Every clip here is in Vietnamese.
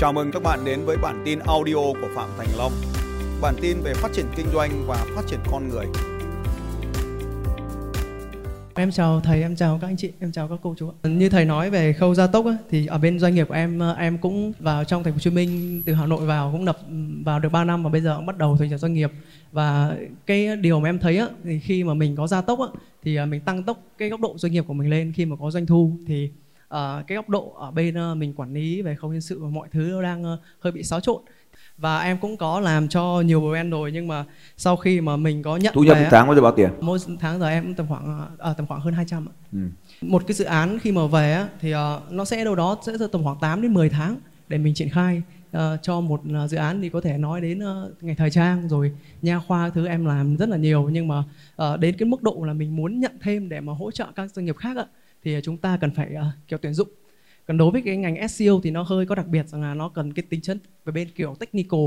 Chào mừng các bạn đến với bản tin audio của Phạm Thành Long. Bản tin về phát triển kinh doanh và phát triển con người. Em chào thầy, em chào các anh chị, em chào các cô chú. Như thầy nói về khâu gia tốc thì ở bên doanh nghiệp của em ờ, em cũng vào trong thành phố Hồ Chí Minh từ Hà Nội vào cũng đập vào được 3 năm và bây giờ cũng bắt đầu thành lập doanh nghiệp. Và cái điều mà em thấy á thì khi mà mình có gia tốc á thì ờ, mình tăng tốc cái góc độ doanh nghiệp của mình lên khi mà có doanh thu thì uh, cái góc độ ở bên uh, mình quản lý về khâu nhân sự và mọi thứ nó đang uh, hơi bị xáo trộn và em cũng có làm cho nhiều brand rồi nhưng mà sau khi mà mình có nhận thu nhập tháng bao giờ bao tiền mỗi tháng giờ em tầm khoảng ở tầm khoảng hơn 200 ạ. ừ. Một cái dự án khi mà về á, thì uh, nó sẽ đâu đó sẽ tầm khoảng 8 đến 10 tháng để mình triển khai uh, cho một uh, dự án thì có thể nói đến uh, ngành thời trang rồi nha khoa thứ em làm rất là nhiều nhưng mà uh, đến cái mức độ là mình muốn nhận thêm để mà hỗ trợ các doanh nghiệp khác á, thì chúng ta cần phải uh, kiểu tuyển dụng. Còn đối với cái ngành SEO thì nó hơi có đặc biệt rằng là nó cần cái tính chất về bên kiểu technical.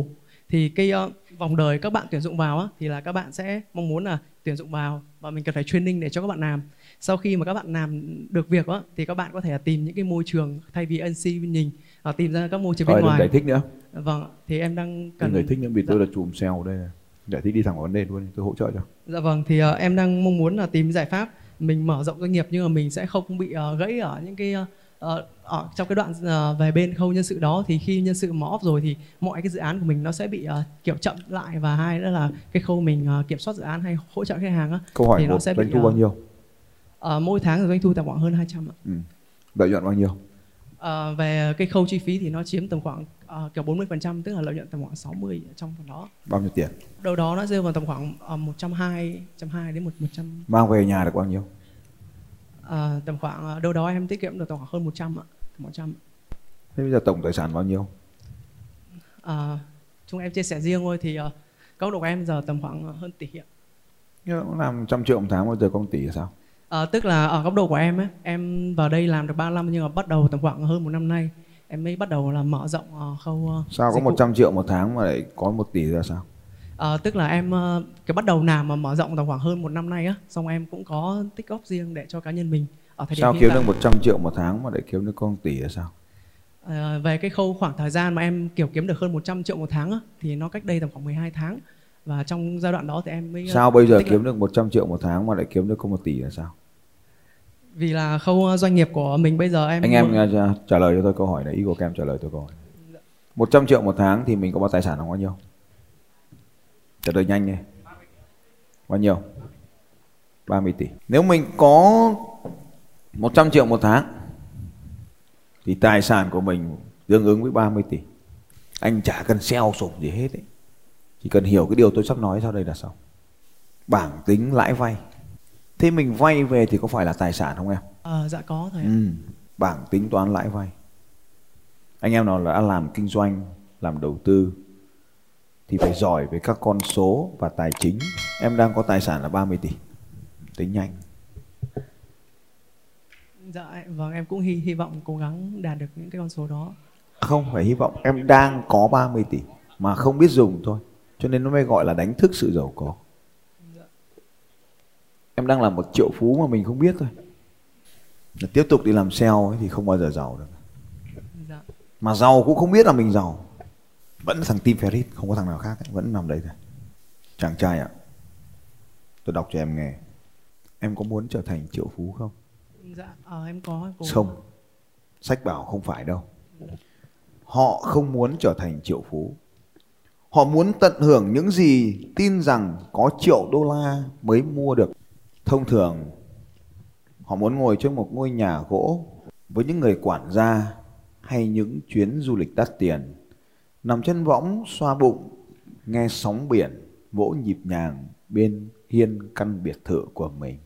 Thì cái uh, vòng đời các bạn tuyển dụng vào á, thì là các bạn sẽ mong muốn là tuyển dụng vào và mình cần phải training để cho các bạn làm. Sau khi mà các bạn làm được việc á, thì các bạn có thể tìm những cái môi trường thay vì NC nhìn à, tìm ra các môi trường thôi bên ngoài. giải thích nữa. Vâng thì em đang cần giải thích nữa vì Dạ. tôi là chùm SEO đây này. giải thích đi thẳng vào vấn đề luôn tôi hỗ trợ cho. Dạ vâng thì uh, em đang mong muốn là tìm giải pháp mình mở rộng doanh nghiệp nhưng mà mình sẽ không bị uh, gãy ở những cái uh, ở trong cái đoạn uh, về bên khâu nhân sự đó thì khi nhân sự mà off rồi thì mọi cái dự án của mình nó sẽ bị uh, kiểu chậm lại và hai nữa là cái khâu mình uh, kiểm soát dự án hay hỗ trợ khách hàng á câu hỏi Thì nó sẽ doanh bị, thu bao nhiêu uh, mỗi tháng doanh thu tầm khoảng hơn 200 ạ. ừ. lợi nhuận bao nhiêu Uh, về cái khâu chi phí thì nó chiếm tầm khoảng uh, kiểu 40% tức là lợi nhuận tầm khoảng 60 ở trong phần đó. bao nhiêu tiền Đâu đó nó rơi vào tầm khoảng uh, 120 120 đến 100 mang về nhà được bao nhiêu À, tầm khoảng à, đâu đó em tiết kiệm được tầm khoảng hơn 100 ạ. 100. thế bây giờ tổng tài sản bao nhiêu À, chúng em chia sẻ riêng thôi thì uh, góc độ của em giờ tầm khoảng hơn tỷ ạ. nhưng cũng làm trăm triệu một tháng bao giờ công tỷ là sao À, tức là ở góc độ của em ấy, em vào đây làm được 3 năm nhưng mà bắt đầu tầm khoảng hơn một năm nay em mới bắt đầu là mở rộng uh, khâu uh, sao có dịch vụ. 100 triệu một tháng mà lại có một tỷ ra sao? À, tức là em cái bắt đầu làm mà mở rộng tầm khoảng hơn một năm nay á, xong em cũng có tích góp riêng để cho cá nhân mình. Ở thời điểm sao kiếm tại. được 100 triệu một tháng mà lại kiếm được con tỷ là sao? À, về cái khâu khoảng thời gian mà em kiểu kiếm được hơn 100 triệu một tháng á, thì nó cách đây tầm khoảng 12 tháng. Và trong giai đoạn đó thì em mới sao bây giờ kiếm được 100 triệu một tháng mà lại kiếm được có một tỷ là sao vì là khâu uh, doanh nghiệp của mình bây giờ em anh em uh, trả- trả lời cho tôi câu hỏi này. Ý của em trả lời tôi câu hỏi 100 triệu một tháng thì mình có bao tài sản là bao nhiêu? Trả lời nhanh đi. Bao nhiêu? 30 tỷ. Nếu mình có 100 triệu một tháng thì tài sản của mình tương ứng với 30 tỷ. Anh chả cần xeo sụp gì hết ấy. chỉ cần hiểu cái điều tôi sắp nói sau đây là xong. Bảng tính lãi vay thế mình vay về thì có phải là tài sản không em Ờ, dạ có thầy. Ừ, bảng tính toán lãi vay. Anh em nào đã làm kinh doanh, làm đầu tư thì phải giỏi về các con số và tài chính. Em đang có tài sản là 30 tỷ. Tính nhanh. dạ vâng em cũng hy hy vọng cố gắng đạt được những cái con số đó Không phải hy vọng em đang có 30 tỷ mà không biết dùng thôi. Cho nên nó mới gọi là đánh thức sự giàu có. Em đang là một triệu phú mà mình không biết thôi. Là tiếp tục đi làm sale ấy thì không bao giờ giàu được. dạ. Mà giàu cũng không biết là mình giàu. Vẫn là thằng Tim Ferris không có thằng nào khác ấy. vẫn nằm đấy thôi. Chàng trai ạ tôi đọc cho em nghe. Em có muốn trở thành triệu phú không? Dạ ờ, em có em cố không. Sách bảo không phải đâu. Họ không muốn trở thành triệu phú. Họ muốn tận hưởng những gì tin rằng có triệu đô la mới mua được thông thường, họ muốn ngồi trong một ngôi nhà gỗ với những người quản gia hay những chuyến du lịch đắt tiền. Nằm chân võng, xoa bụng, nghe sóng biển, vỗ nhịp nhàng bên hiên căn biệt thự của mình.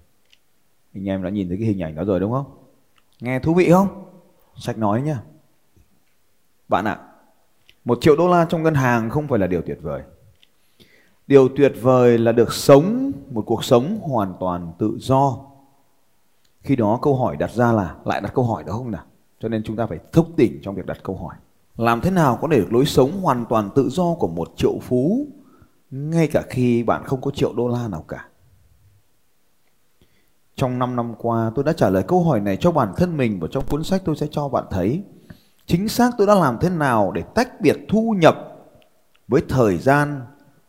Anh em đã nhìn thấy cái hình ảnh đó rồi đúng không? Nghe thú vị không? Sách nói nhá. Bạn ạ, một triệu đô la trong ngân hàng không phải là điều tuyệt vời điều tuyệt vời là được sống một cuộc sống hoàn toàn tự do. Khi đó câu hỏi đặt ra là, lại đặt câu hỏi đó không nào? Cho nên chúng ta phải thức tỉnh trong việc đặt câu hỏi. Làm thế nào có để được lối sống hoàn toàn tự do của một triệu phú, ngay cả khi bạn không có triệu đô la nào cả? Trong 5 năm qua, tôi đã trả lời câu hỏi này cho bản thân mình và trong cuốn sách tôi sẽ cho bạn thấy. Chính xác tôi đã làm thế nào để tách biệt thu nhập với thời gian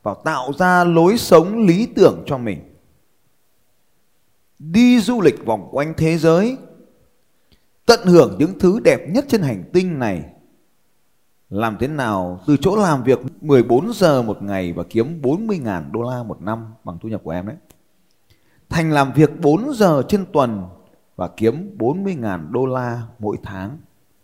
và tạo ra lối sống lý tưởng cho mình. Đi du lịch vòng quanh thế giới, tận hưởng những thứ đẹp nhất trên hành tinh này. Làm thế nào từ chỗ làm việc 14 giờ một ngày và kiếm 40.000 đô la một năm bằng thu nhập của em đấy. Thành làm việc 4 giờ trên tuần và kiếm 40.000 đô la mỗi tháng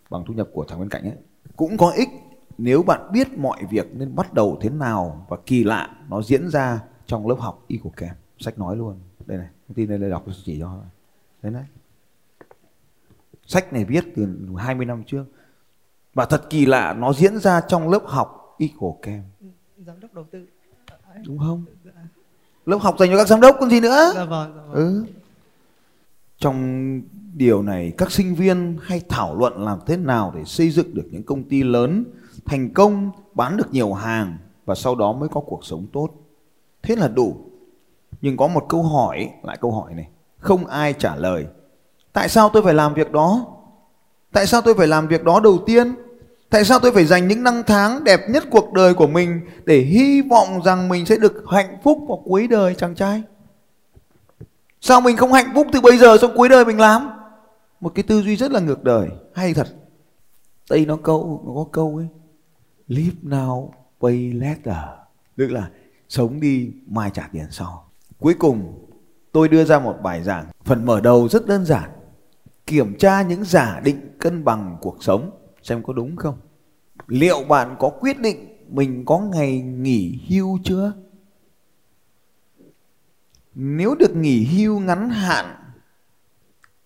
bằng thu nhập của thằng bên cạnh ấy. Cũng có ích nếu bạn biết mọi việc nên bắt đầu thế nào và kỳ lạ nó diễn ra trong lớp học Eagle Camp sách nói luôn. Đây này thông tin đây, đây đọc chỉ cho. Đấy đấy sách này viết từ 20 năm trước. Và thật kỳ lạ nó diễn ra trong lớp học Eagle Camp giám đốc đầu tư. Đúng không? Lớp học dành cho các giám đốc còn gì nữa? Dạ vâng, dạ vâng. ừ. trong điều này các sinh viên hay thảo luận làm thế nào để xây dựng được những công ty lớn thành công, bán được nhiều hàng và sau đó mới có cuộc sống tốt. Thế là đủ. Nhưng có một câu hỏi, lại câu hỏi này, không ai trả lời. Tại sao tôi phải làm việc đó? Tại sao tôi phải làm việc đó đầu tiên? Tại sao tôi phải dành những năm tháng đẹp nhất cuộc đời của mình để hy vọng rằng mình sẽ được hạnh phúc vào cuối đời, chàng trai? Sao mình không hạnh phúc từ bây giờ xong cuối đời mình làm? Một cái tư duy rất là ngược đời, hay thật. Đây nó câu, nó có câu ấy live now, pay later. Tức là sống đi, mai trả tiền sau. Cuối cùng, tôi đưa ra một bài giảng. Phần mở đầu rất đơn giản. Kiểm tra những giả định cân bằng cuộc sống. Xem có đúng không? Liệu bạn có quyết định mình có ngày nghỉ hưu chưa? Nếu được nghỉ hưu ngắn hạn,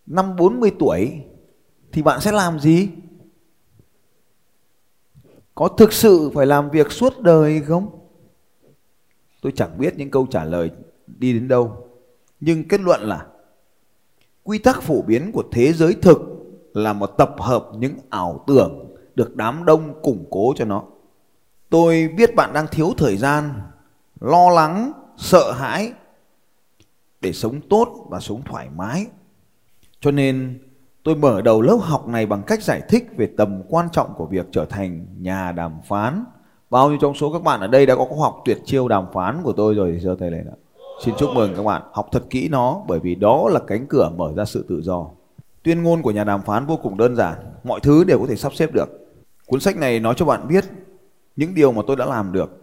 năm 40 tuổi, thì bạn sẽ làm gì? Có thực sự phải làm việc suốt đời không? Tôi chẳng biết những câu trả lời đi đến đâu. Nhưng kết luận là quy tắc phổ biến của thế giới thực là một tập hợp những ảo tưởng được đám đông củng cố cho nó. Tôi biết bạn đang thiếu thời gian, lo lắng, sợ hãi để sống tốt và sống thoải mái. Cho nên tôi mở đầu lớp học này bằng cách giải thích về tầm quan trọng của việc trở thành nhà đàm phán. Bao nhiêu trong số các bạn ở đây đã có học tuyệt chiêu đàm phán của tôi rồi thì giơ tay lên ạ. Xin chúc mừng các bạn, học thật kỹ nó bởi vì đó là cánh cửa mở ra sự tự do. Tuyên ngôn của nhà đàm phán vô cùng đơn giản, mọi thứ đều có thể sắp xếp được. Cuốn sách này nói cho bạn biết những điều mà tôi đã làm được.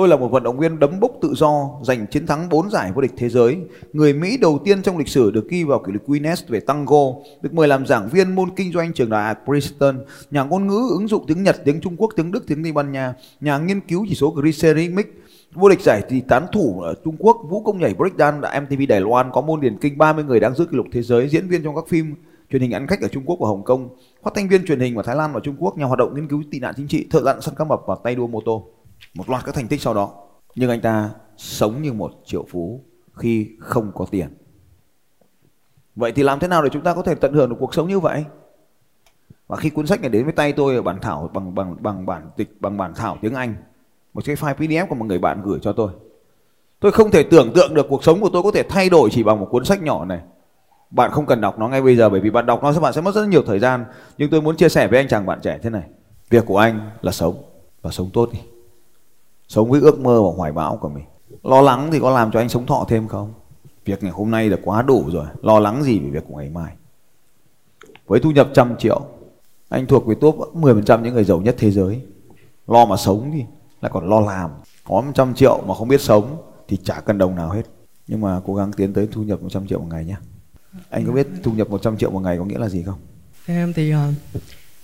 Tôi là một vận động viên đấm bốc tự do, giành chiến thắng 4 giải vô địch thế giới. Người Mỹ đầu tiên trong lịch sử được ghi vào kỷ lục Guinness về tango, được mời làm giảng viên môn kinh doanh trường đại học Princeton, nhà ngôn ngữ ứng dụng tiếng Nhật, tiếng Trung Quốc, tiếng Đức, tiếng Tây Ban Nha, nhà nghiên cứu chỉ số glycemic, vô địch giải thì tán thủ ở Trung Quốc, vũ công nhảy breakdance tại MTV Đài Loan, có môn điền kinh 30 người đang giữ kỷ lục thế giới, diễn viên trong các phim truyền hình ăn khách ở Trung Quốc và Hồng Kông, phát thanh viên truyền hình ở Thái Lan và Trung Quốc, nhà hoạt động nghiên cứu tị nạn chính trị, thợ lặn săn cá mập và tay đua mô tô. Một loạt các thành tích sau đó. Nhưng anh ta sống như một triệu phú khi không có tiền. Vậy thì làm thế nào để chúng ta có thể tận hưởng được cuộc sống như vậy? Và khi cuốn sách này đến với tay tôi ở bản thảo bằng bằng bằng bản tịch bằng bản thảo tiếng Anh, một cái file PDF của một người bạn gửi cho tôi. Tôi không thể tưởng tượng được cuộc sống của tôi có thể thay đổi chỉ bằng một cuốn sách nhỏ này. Bạn không cần đọc nó ngay bây giờ bởi vì bạn đọc nó sẽ bạn sẽ mất rất nhiều thời gian. Nhưng tôi muốn chia sẻ với anh chàng bạn trẻ thế này. Việc của anh là sống và sống tốt đi. Sống với ước mơ và hoài bão của mình. Lo lắng thì có làm cho anh sống thọ thêm không? Việc ngày hôm nay là quá đủ rồi. Lo lắng gì về việc của ngày mai? Với thu nhập trăm triệu, anh thuộc về top 10% những người giàu nhất thế giới. Lo mà sống thì lại còn lo làm. Có 100 triệu mà không biết sống thì chả cần đồng nào hết. Nhưng mà cố gắng tiến tới thu nhập 100 triệu một ngày nhé. Anh có biết thu nhập 100 triệu một ngày có nghĩa là gì không? Theo em thì uh,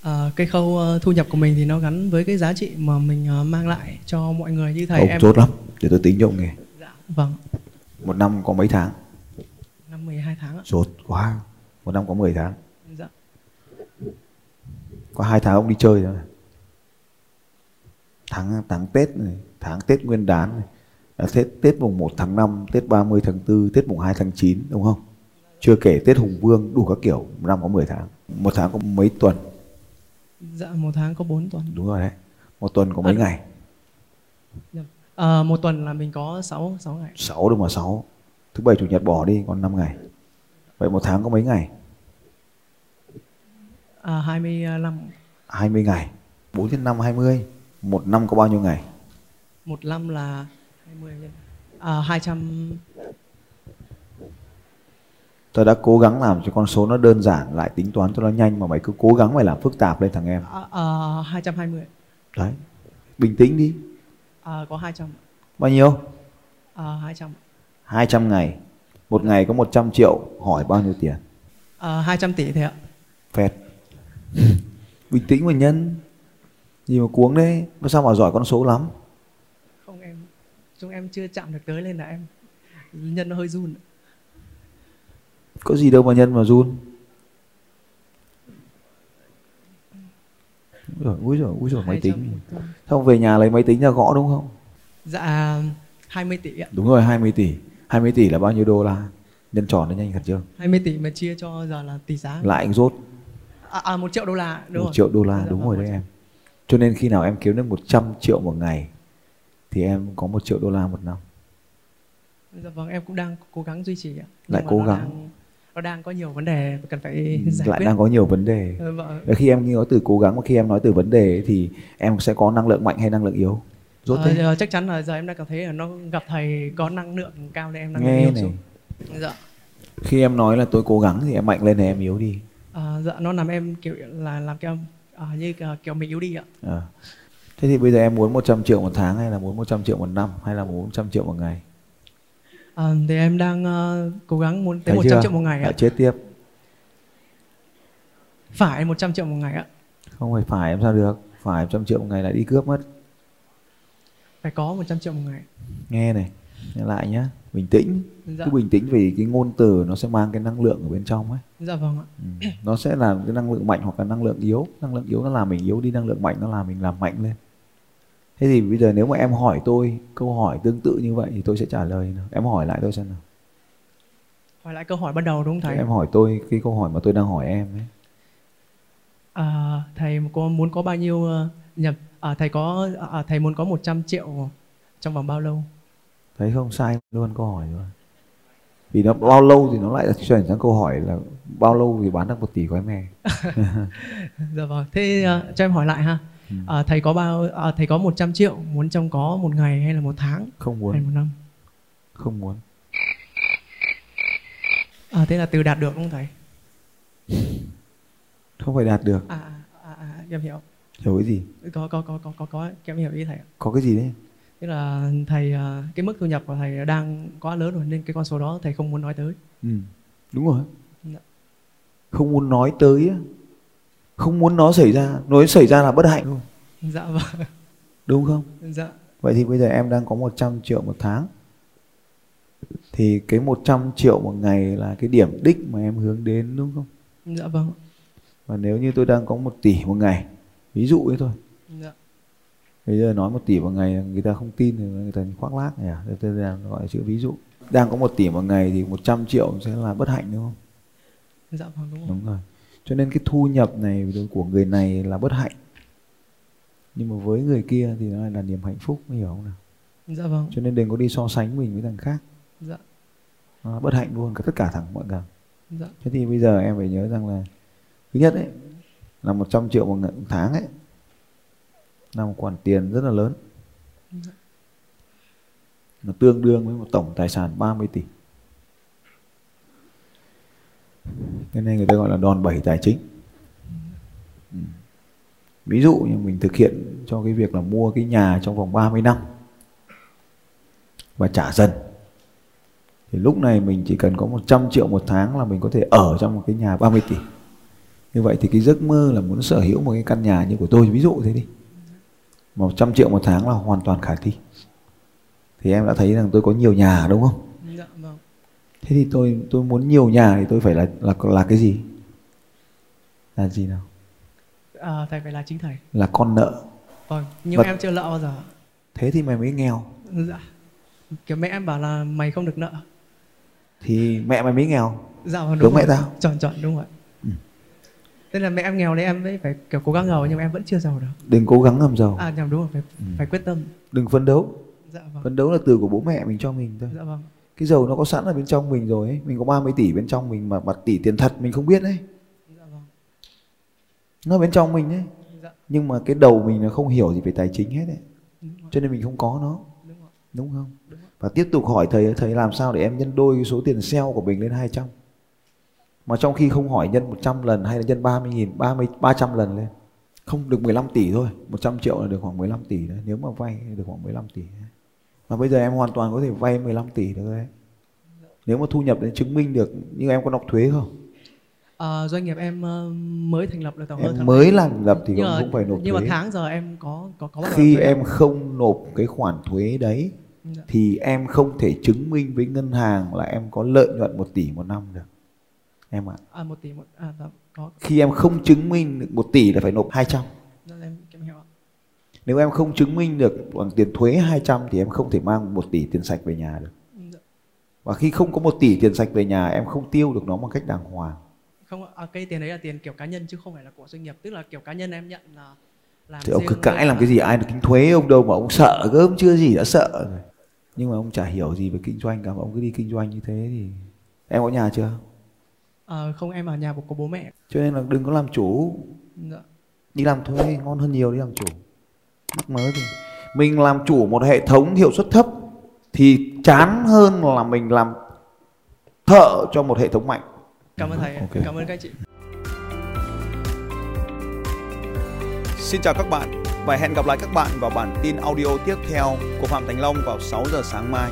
uh, cái khâu uh, thu nhập của mình thì nó gắn với cái giá trị mà mình uh, mang lại cho mọi người như thầy ông em. chốt lắm, để tôi tính cho ông nghe. Dạ, vâng. Một năm có mấy tháng? Năm 12 tháng ạ. Chốt quá. Một năm có 10 tháng. Dạ. Có hai tháng ông đi chơi thôi. Tháng tháng Tết này, tháng Tết Nguyên đán này. À, Tết Tết mùng 1 tháng 5, Tết 30 tháng 4, Tết mùng 2 tháng 9 đúng không? Chưa kể Tết Hùng Vương đủ các kiểu, một năm có 10 tháng. Một tháng có mấy tuần? Dạ một tháng có 4 tuần. Đúng rồi đấy. Một tuần có mấy À. ngày? Ờ, một tuần là mình có 6 6 ngày. 6 đâu mà 6. Thứ bảy chủ nhật bỏ đi còn 5 ngày. Vậy một tháng có mấy ngày? À, 25 20 ngày 4 nhân 5 20 một năm có bao nhiêu ngày một năm là 20 nhân à, 200 Tôi đã cố gắng làm cho con số nó đơn giản lại tính toán cho nó nhanh mà mày cứ cố gắng mày làm phức tạp lên thằng em. à, à, 220 Đấy. Bình tĩnh đi. à, có 200 Bao nhiêu? à, 200 200 ngày. Một ngày có 100 triệu, hỏi bao nhiêu tiền? à, 200 tỷ thế ạ Phẹt. Bình tĩnh mà nhân. Gì mà cuống đấy, mà sao mà giỏi con số lắm? không em chúng em chưa chạm được tới lên là em nhân nó hơi run Có gì đâu mà nhân mà run. Rồi, úi rồi, úi rồi máy 200 tính. Xong về nhà lấy máy tính ra gõ đúng không? dạ 20 tỷ ạ Đúng rồi, 20 tỷ. 20 tỷ là bao nhiêu đô la? Nhân tròn nó nhanh thật chưa? 20 tỷ mà chia cho giờ là tỷ giá Lại anh rốt à, à 1 triệu đô la đúng một rồi triệu đô la Dạ đúng vâng, rồi đấy em cho nên khi nào em kiếm được 100 triệu một ngày thì em có một triệu đô la một năm dạ vâng em cũng đang cố gắng duy trì ạ Lại cố gắng. đang, nó đang có nhiều vấn đề cần phải giải lại quyết đang có nhiều vấn đề Ừ, vâng. Khi em nói từ cố gắng và khi em nói từ vấn đề thì em sẽ có năng lượng mạnh hay năng lượng yếu rốt Ờ, thế chắc chắn là giờ em đang cảm thấy là nó gặp thầy có năng lượng cao nên em đang nghe yếu này xuống. Dạ. khi em nói là tôi cố gắng thì em mạnh lên thì em yếu đi À, dạ nó làm em kiểu là làm cho à, như à, kiểu mình yếu đi ạ. Ờ. thế thì bây giờ em muốn 100 triệu một tháng hay là muốn 100 triệu một năm hay là muốn 100 triệu một ngày À, thì em đang ờ, cố gắng muốn tới Thấy 100 chưa? triệu một ngày ạ. chết tiếp Phải 100 triệu một ngày ạ. không phải phải em sao được phải 100 triệu một ngày lại đi cướp mất Phải có 100 triệu một ngày. nghe này nghe lại nhá bình tĩnh Dạ. cứ bình tĩnh vì cái ngôn từ nó sẽ mang cái năng lượng ở bên trong ấy Dạ vâng ạ. ừ. nó sẽ là cái năng lượng mạnh hoặc là năng lượng yếu năng lượng yếu nó làm mình yếu đi năng lượng mạnh nó làm mình làm mạnh lên thế thì bây giờ nếu mà em hỏi tôi câu hỏi tương tự như vậy thì tôi sẽ trả lời nào. em hỏi lại tôi xem nào Hỏi lại câu hỏi ban đầu đúng không thầy? em hỏi tôi cái câu hỏi mà tôi đang hỏi em ấy À, thầy có muốn có bao nhiêu ờ, nhập à, thầy có à, thầy muốn có 100 triệu trong vòng bao lâu? thấy không sai luôn câu hỏi rồi vì nó bao lâu thì nó lại chuyển sang câu hỏi là bao lâu thì bán được một tỷ gói mè Dạ vâng. Thế ờ, cho em hỏi lại ha. Ừ. À, thầy có bao à, thầy có 100 triệu muốn trong có một ngày hay là một tháng không hay muốn một năm? không muốn À, thế là từ đạt được không thầy? không phải đạt được À, à, à, em hiểu. hiểu cái gì Có có có có có có em hiểu ý thầy. ạ. có cái gì đấy Tức là thầy à, cái mức thu nhập của thầy đang quá lớn rồi nên cái con số đó thầy không muốn nói tới. Ừ, đúng rồi. Dạ. Không muốn nói tới. Không muốn nó xảy ra, nói xảy ra là bất hạnh luôn. Dạ vâng. Đúng không? Dạ. Vậy thì bây giờ em đang có 100 triệu một tháng. Thì cái 100 triệu một ngày là cái điểm đích mà em hướng đến đúng không? Dạ vâng. Và nếu như tôi đang có 1 tỷ một ngày, ví dụ ấy thôi. Dạ. Bây giờ nói 1 tỷ một ngày người ta không tin thì người ta khoác lác nhỉ. Tôi, tôi đang gọi là chữ ví dụ. Đang có 1 tỷ một ngày thì 100 triệu sẽ là bất hạnh đúng không? Dạ vâng đúng rồi. Đúng rồi. Cho nên cái thu nhập này của người này là bất hạnh. Nhưng mà với người kia thì nó lại là niềm hạnh phúc, hiểu không nào? Dạ vâng. Cho nên đừng có đi so sánh mình với thằng khác. Dạ. Nó bất hạnh luôn, cả tất cả thằng mọi người. Dạ. Thế thì bây giờ em phải nhớ rằng là thứ nhất ấy là 100 triệu một tháng ấy là một khoản tiền rất là lớn. Nó tương đương với một tổng tài sản 30 tỷ. Thế nên người ta gọi là đòn bẩy tài chính. Ừ. Ví dụ như mình thực hiện cho cái việc là mua cái nhà trong vòng 30 năm và trả dần. Thì lúc này mình chỉ cần có 100 triệu một tháng là mình có thể ở trong một cái nhà 30 tỷ. Như vậy thì cái giấc mơ là muốn sở hữu một cái căn nhà như của tôi, ví dụ thế đi. 100 triệu một tháng là hoàn toàn khả thi. Thì em đã thấy rằng tôi có nhiều nhà, đúng không? Thế thì tôi tôi muốn nhiều nhà thì tôi phải là là là cái gì? Là gì nào? À, thầy phải là chính thầy. Là con nợ. Vâng. Nhưng Và- em chưa nợ bao giờ. Thế thì mày mới nghèo. Dạ. Kiểu mẹ em bảo là mày không được nợ. Thì mẹ mày mới nghèo. Dạ vâng đúng, Đúng mẹ rồi. tao. Chọn chọn đúng rồi. Ừ. Thế là mẹ em nghèo đấy em mới phải kiểu cố gắng giàu nhưng mà em vẫn chưa giàu được. Đừng cố gắng làm giàu. À nhầm đúng rồi, phải, Ừ. phải quyết tâm. Đừng phấn đấu. Dạ vâng. Phấn đấu là từ của bố mẹ mình cho mình thôi. Dạ vâng. Cái giàu nó có sẵn ở bên trong mình rồi ấy. Mình có 30 tỷ bên trong mình mà bật tỷ tiền thật mình không biết đấy. Dạ vâng. Nó bên trong mình đấy. Dạ. nhưng mà cái đầu mình nó không hiểu gì về tài chính hết đấy cho nên mình không có nó đúng không và tiếp tục hỏi thầy thầy làm sao để em nhân đôi cái số tiền sale của mình lên 200 mà trong khi không hỏi nhân 100 lần hay là nhân 30 nghìn 30 300 lần lên không được 15 tỷ thôi 100 triệu là được khoảng 15 tỷ đấy nếu mà vay được khoảng 15 tỷ đấy. Mà bây giờ em hoàn toàn có thể vay 15 tỷ được đấy nếu mà thu nhập để chứng minh được nhưng em có nộp thuế không? Ờ, doanh nghiệp em ờ, mới thành lập được tầm hơn em tháng mới làm lập thì nhưng cũng mà, không phải nộp nhưng mà thuế. tháng giờ em có có có khi em không? nộp cái khoản thuế đấy Dạ. thì em không thể chứng minh với ngân hàng là em có lợi nhuận 1 tỷ một năm được. Em ạ. À một tỷ một à dạ, có. Khi em không chứng minh được 1 tỷ là phải nộp 200 Dạ, em em hiểu ạ. Nếu em không chứng minh được bằng tiền thuế 200 thì em không thể mang 1 tỷ tiền sạch về nhà được. Và khi không có 1 tỷ tiền sạch về nhà em không tiêu được nó một cách đàng hoàng. Không ạ. à, cái tiền đấy là tiền kiểu cá nhân chứ không phải là của doanh nghiệp. Tức là kiểu cá nhân em nhận là làm thì ông cứ cãi làm cái gì ai được kinh thuế ông đâu mà ông sợ gớm chưa gì đã sợ rồi. Nhưng mà ông chả hiểu gì về kinh doanh cả mà ông cứ đi kinh doanh như thế thì em có nhà chưa? Ờ, không em ở nhà của bố mẹ. Cho nên là đừng có làm chủ. Dạ. đi làm thuê ngon hơn nhiều đi làm chủ mắc mớ gì mình làm chủ một hệ thống hiệu suất thấp thì chán hơn là mình làm thợ cho một hệ thống mạnh cảm ơn thầy Ok. cảm ơn các chị Xin chào các bạn và hẹn gặp lại các bạn vào bản tin audio tiếp theo của Phạm Thành Long vào 6 giờ sáng mai.